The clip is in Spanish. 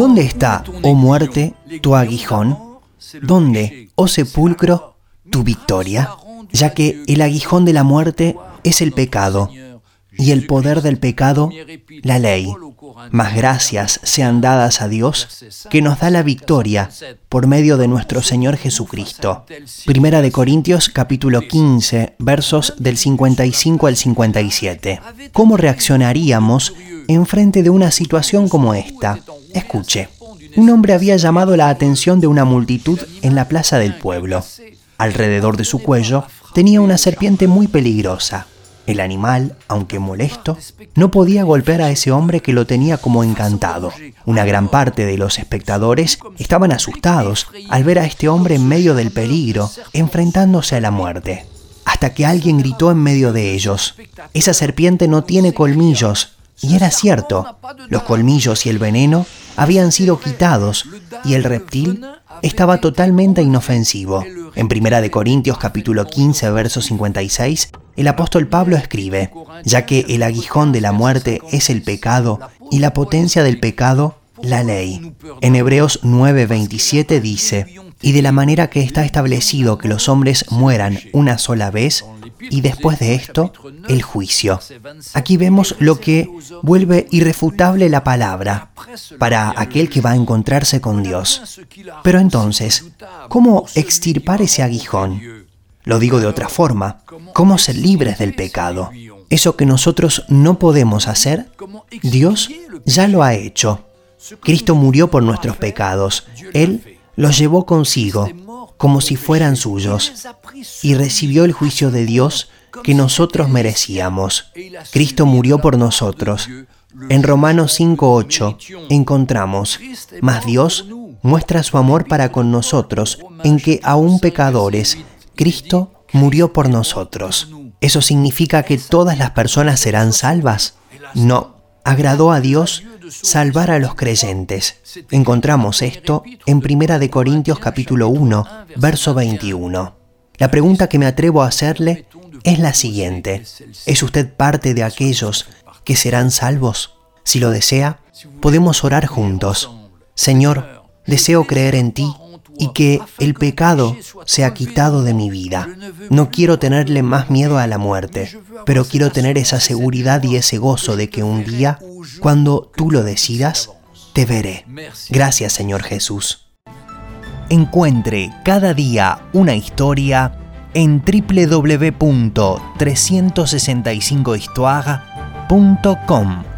¿Dónde está, oh muerte, tu aguijón? ¿Dónde, oh sepulcro, tu victoria? Ya que el aguijón de la muerte es el pecado, y el poder del pecado, la ley. Más gracias sean dadas a Dios, que nos da la victoria por medio de nuestro Señor Jesucristo. Primera de Corintios capítulo 15, versos del 55 al 57. ¿Cómo reaccionaríamos en frente de una situación como esta? Escuche. Un hombre había llamado la atención de una multitud en la plaza del pueblo. Alrededor de su cuello tenía una serpiente muy peligrosa. El animal, aunque molesto, no podía golpear a ese hombre que lo tenía como encantado. Una gran parte de los espectadores estaban asustados al ver a este hombre en medio del peligro, enfrentándose a la muerte. Hasta que alguien gritó en medio de ellos, esa serpiente no tiene colmillos. Y era cierto, los colmillos y el veneno habían sido quitados y el reptil estaba totalmente inofensivo. En Primera de Corintios capítulo 15 verso 56, el apóstol Pablo escribe, ya que el aguijón de la muerte es el pecado y la potencia del pecado la ley. En Hebreos 9:27 dice, y de la manera que está establecido que los hombres mueran una sola vez, y después de esto, el juicio. Aquí vemos lo que vuelve irrefutable la palabra para aquel que va a encontrarse con Dios. Pero entonces, ¿cómo extirpar ese aguijón? Lo digo de otra forma, ¿cómo ser libres del pecado? Eso que nosotros no podemos hacer, Dios ya lo ha hecho. Cristo murió por nuestros pecados. Él los llevó consigo, como si fueran suyos, y recibió el juicio de Dios que nosotros merecíamos. Cristo murió por nosotros. En Romanos 5.8 encontramos, mas Dios muestra su amor para con nosotros en que aún pecadores, Cristo murió por nosotros. ¿Eso significa que todas las personas serán salvas? No. Agradó a Dios salvar a los creyentes. Encontramos esto en 1 Corintios capítulo 1, verso 21. La pregunta que me atrevo a hacerle es la siguiente. ¿Es usted parte de aquellos que serán salvos? Si lo desea, podemos orar juntos. Señor, deseo creer en ti y que el pecado sea quitado de mi vida. No quiero tenerle más miedo a la muerte, pero quiero tener esa seguridad y ese gozo de que un día, cuando tú lo decidas, te veré. Gracias Señor Jesús. Encuentre cada día una historia en www.365histoire.com.